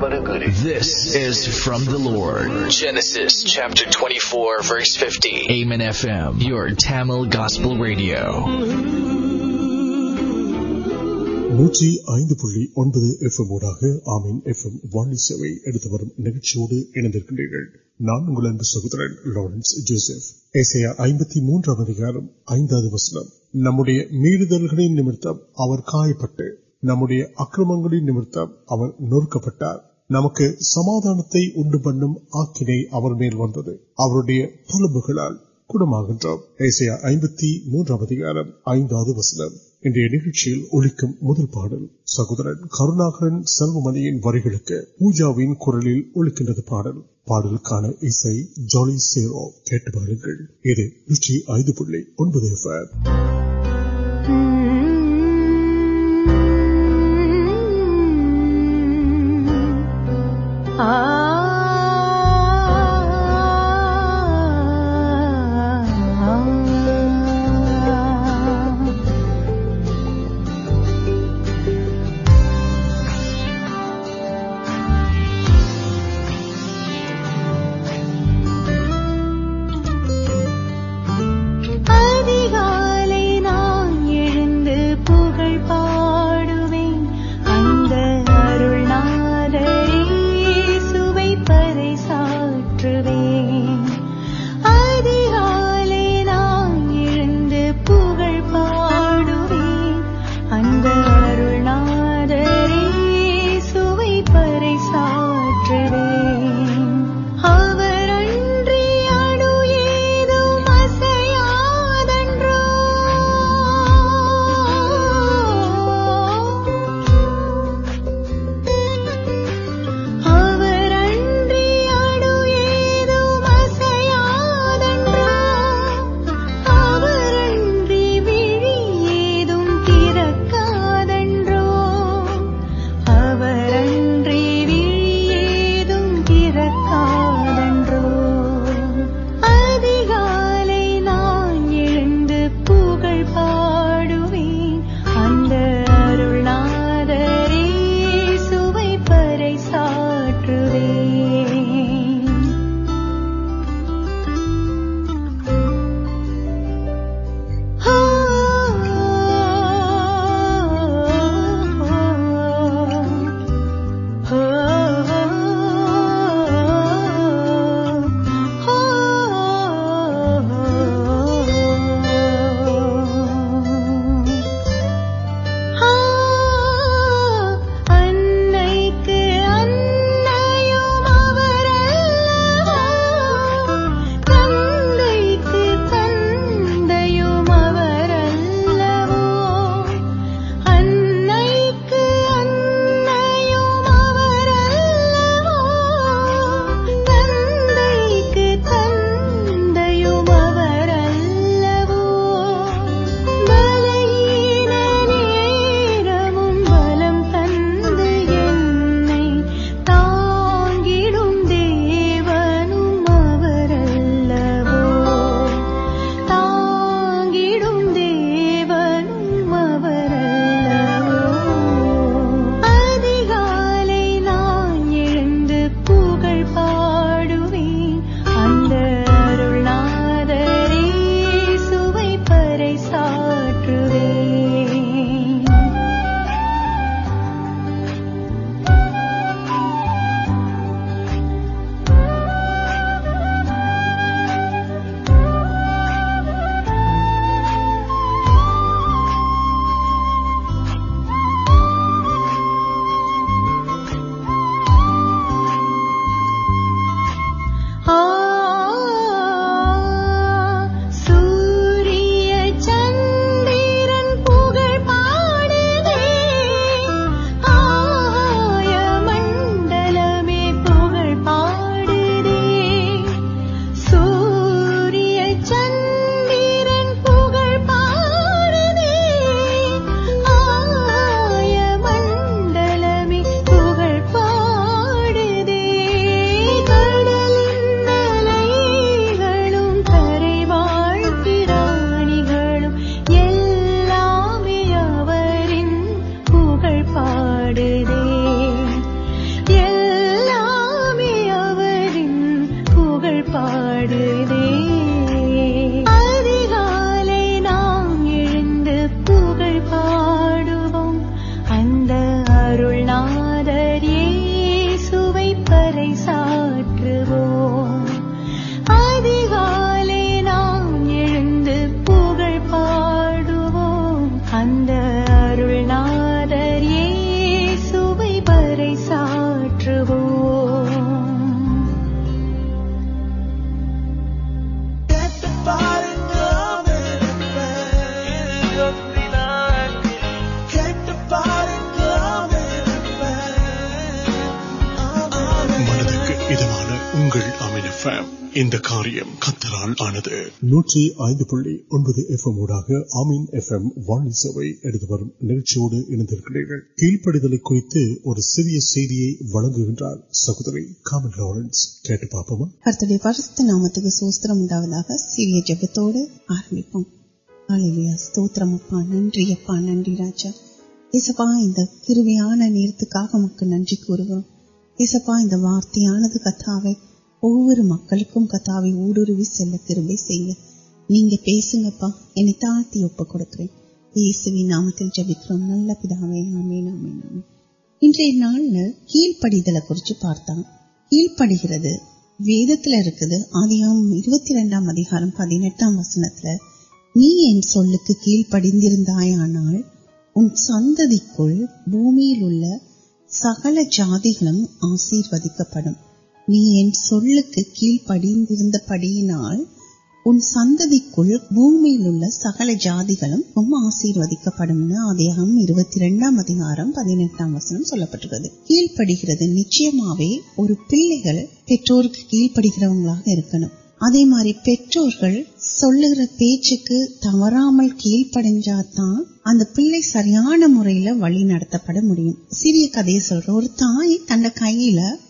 نوین نوڈر نان سہوتر لارنس موکار وسن نمبر میریدل نمر نمبر اکرم نمت نکار نمک سمادان آکے میل ویلبل موند اندر پاڑ سکون کرن سرو من ورگی کورلکل سپت آرمی راجا ننوپیا وہ تین پڑھ رہے وید ترکی رنڈار پہنٹام وسنت نہیں کیل پڑنا ان سند بومیل سکل جاد آشی پڑھ کی پڑا پھر توڑ میل پڑ جاتا اب پہ سیاان مرنت پڑھیں سر تائ ت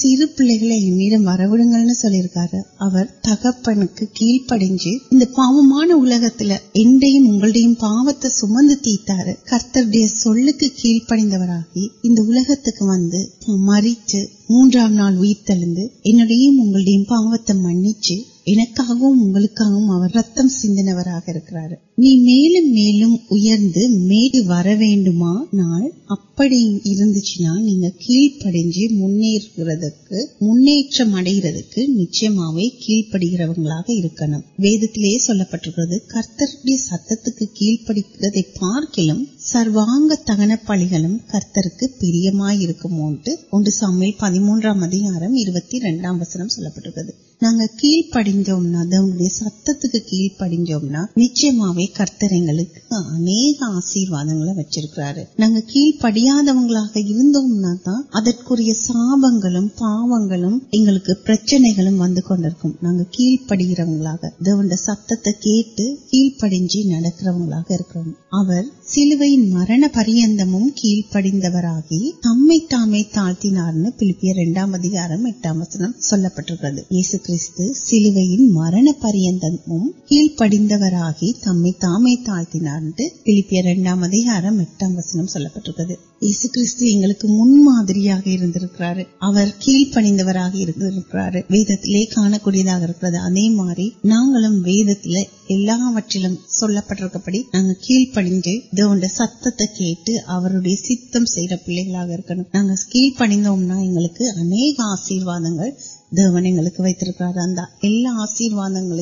سر پہنچ وقار تک پیڑ پڑے پاؤت اگیم پاوت سمند تیت کرت سیڑی انری موتم پاند وپ نہیں کیل پڑے نچ کی پڑے گا وید تین سو پہ کت پڑ پارک سروا تگن پڑ گرم او سام پورن وسرم سو پہ پڑا ست پڑا نچیواد ویل پڑھا سا پاگنے ست پڑی نکلوا مرن پریندوں کیل پڑے تا میں تاتنا پیپیا رنڈ پٹ مر پریند پڑھائی تاپر اے مار وید تم پٹ کی پڑے ستم پا کر پڑھا اہم آشیرواد نوا اور نل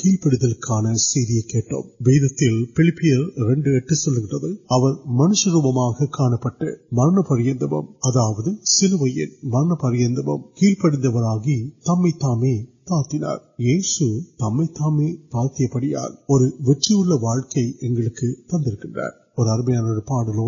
کیدل کا منش روپے کا مرد پریند سر پریند کیل پڑی تمام تاس تا کہ تک اور اربیاں پاڑو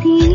تھی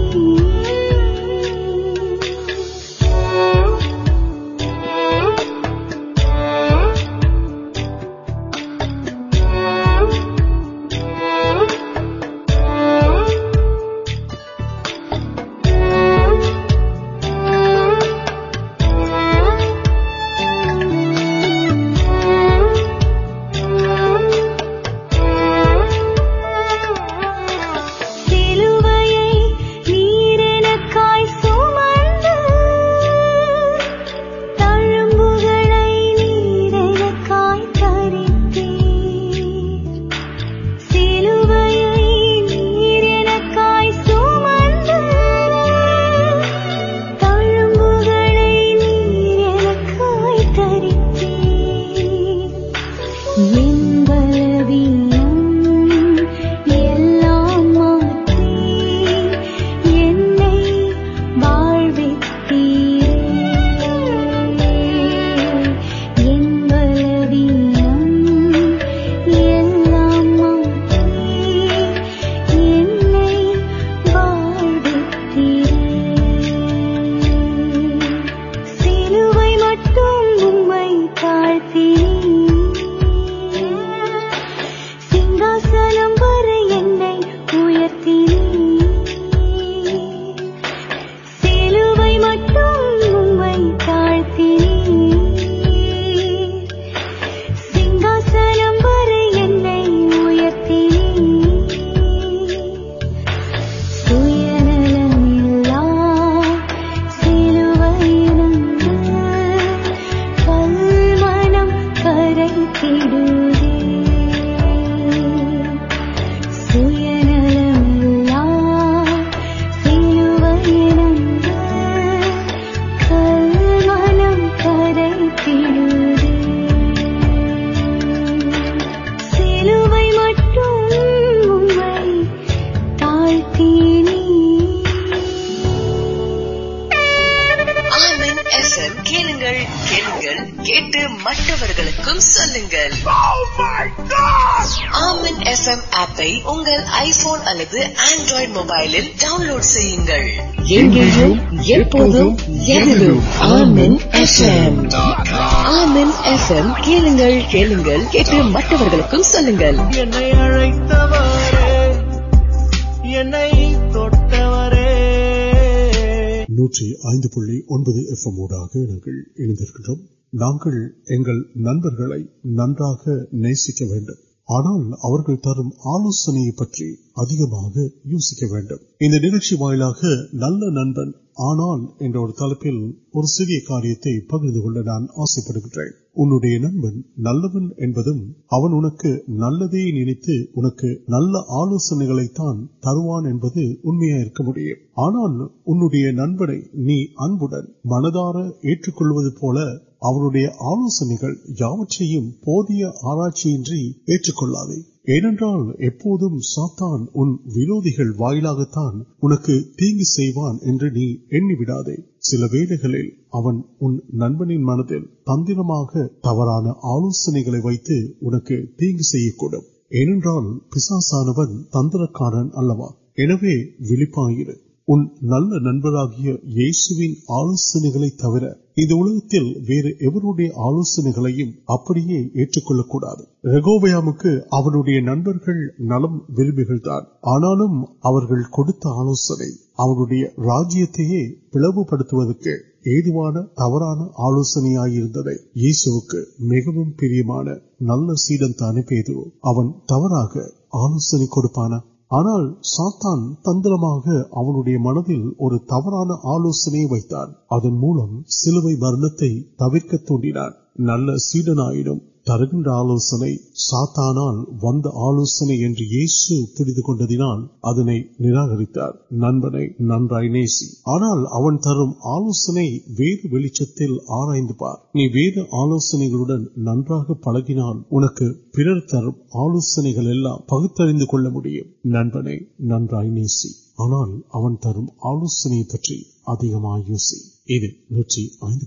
نوڈا کرنا تر آلو پہ یوسک ون پکردی نلوسنے آنا انلو یانچ سات وا تیوانے سنبن من تندر تر آلوال پان تندرکار انیسوٹ آلوبیام کو نگر وغیرہ آنا کلو راجیہ پلو پہ توڑان آلوسنائیس مجھے پر نل سیڈ پہ تبرا آلوسنے کو آنا سا تندرے منسلان آلو و سلو مرنت تبرک توان سیڈن ترک آلو نیسی ورائے آلو نلک پھر آلو پکت نلوسن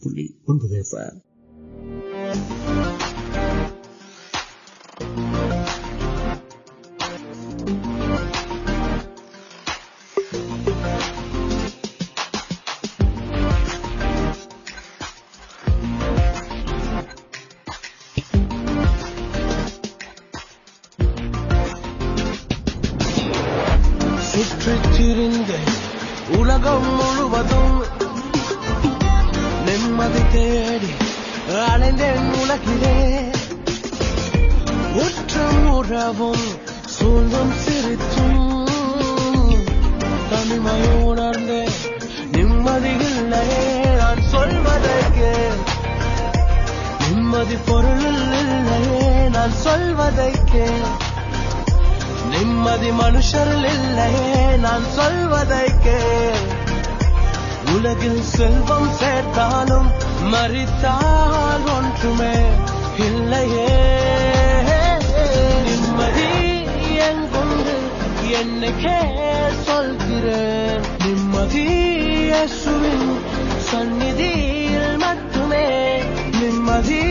پہ Thank you. ند نمش نان سلگل سلوم سیٹ مریت نمددے سل گر نم س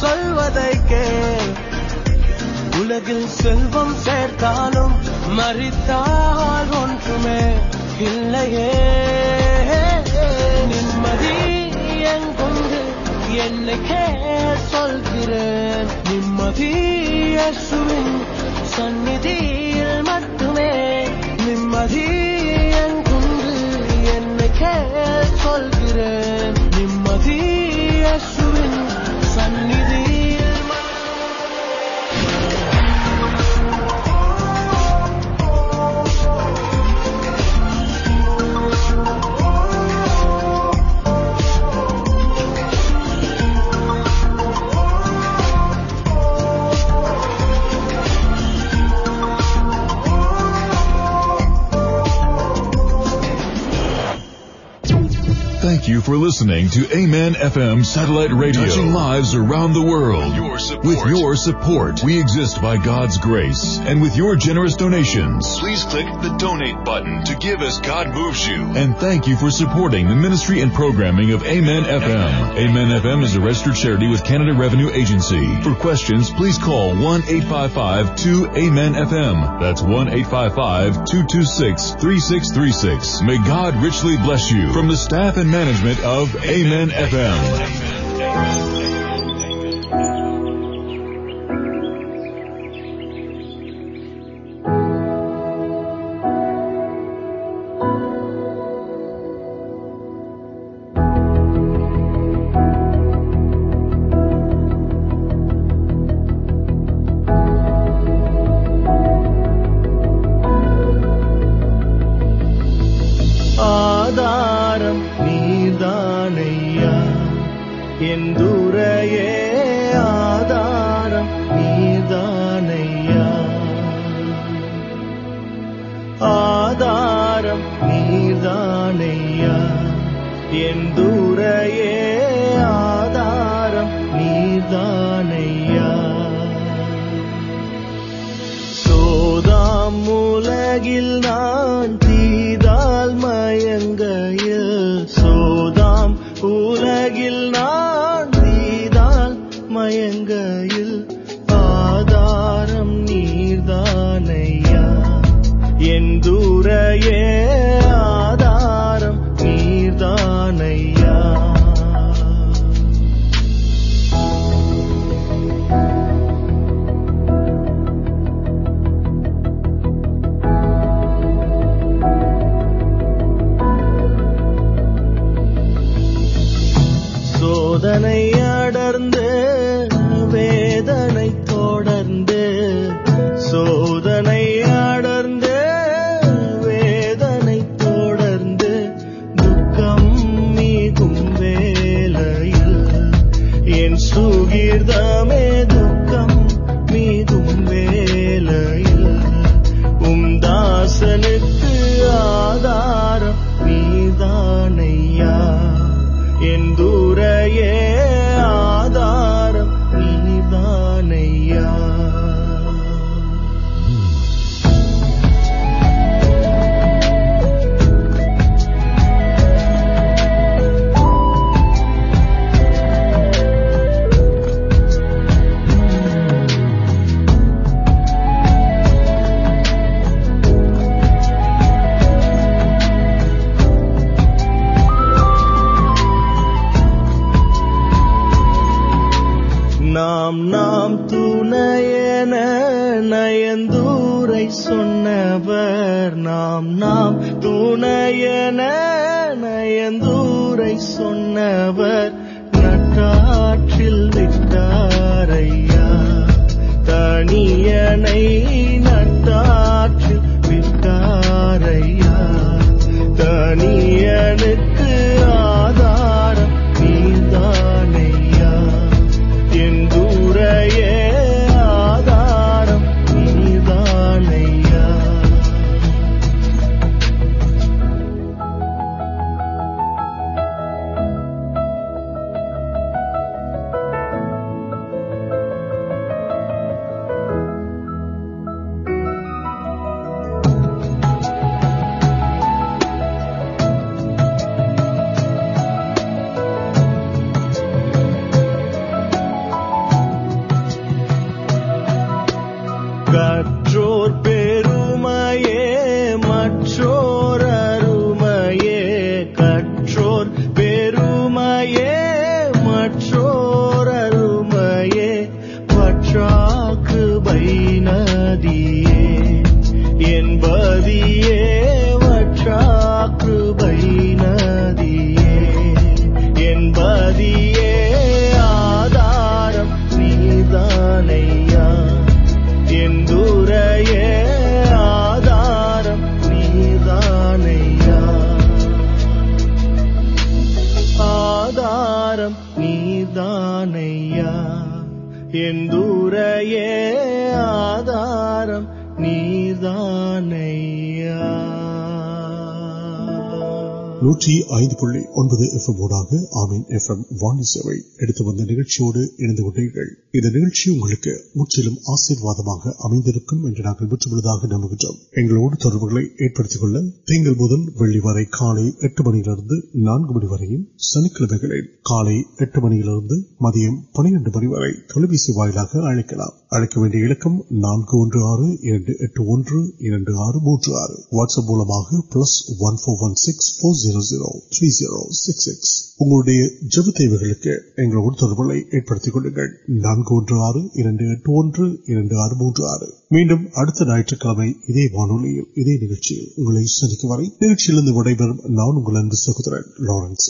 سلو سیٹ مریت نمکر نمد مٹ ندی ان لسنگ ٹو ای مین F M satellite radio we exist by God's grace with use general donating and program ریوی نیو ایجنسی فور کون please call one eight five five F M one eight five five two two six three six three six میں God richly bless from the staff and management اب F نٹاچ وار نٹاچ و تن وانچرواد امدے number تلن وٹ منگو مرکز من ویسے وائل نو آر آر موجود plus one one six zero three zero جب تے گئے وہ تبھی نانک آرڈر آر موجود آر میڈم اتنے وانولی ندی کو سہدر لارنس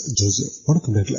ونکل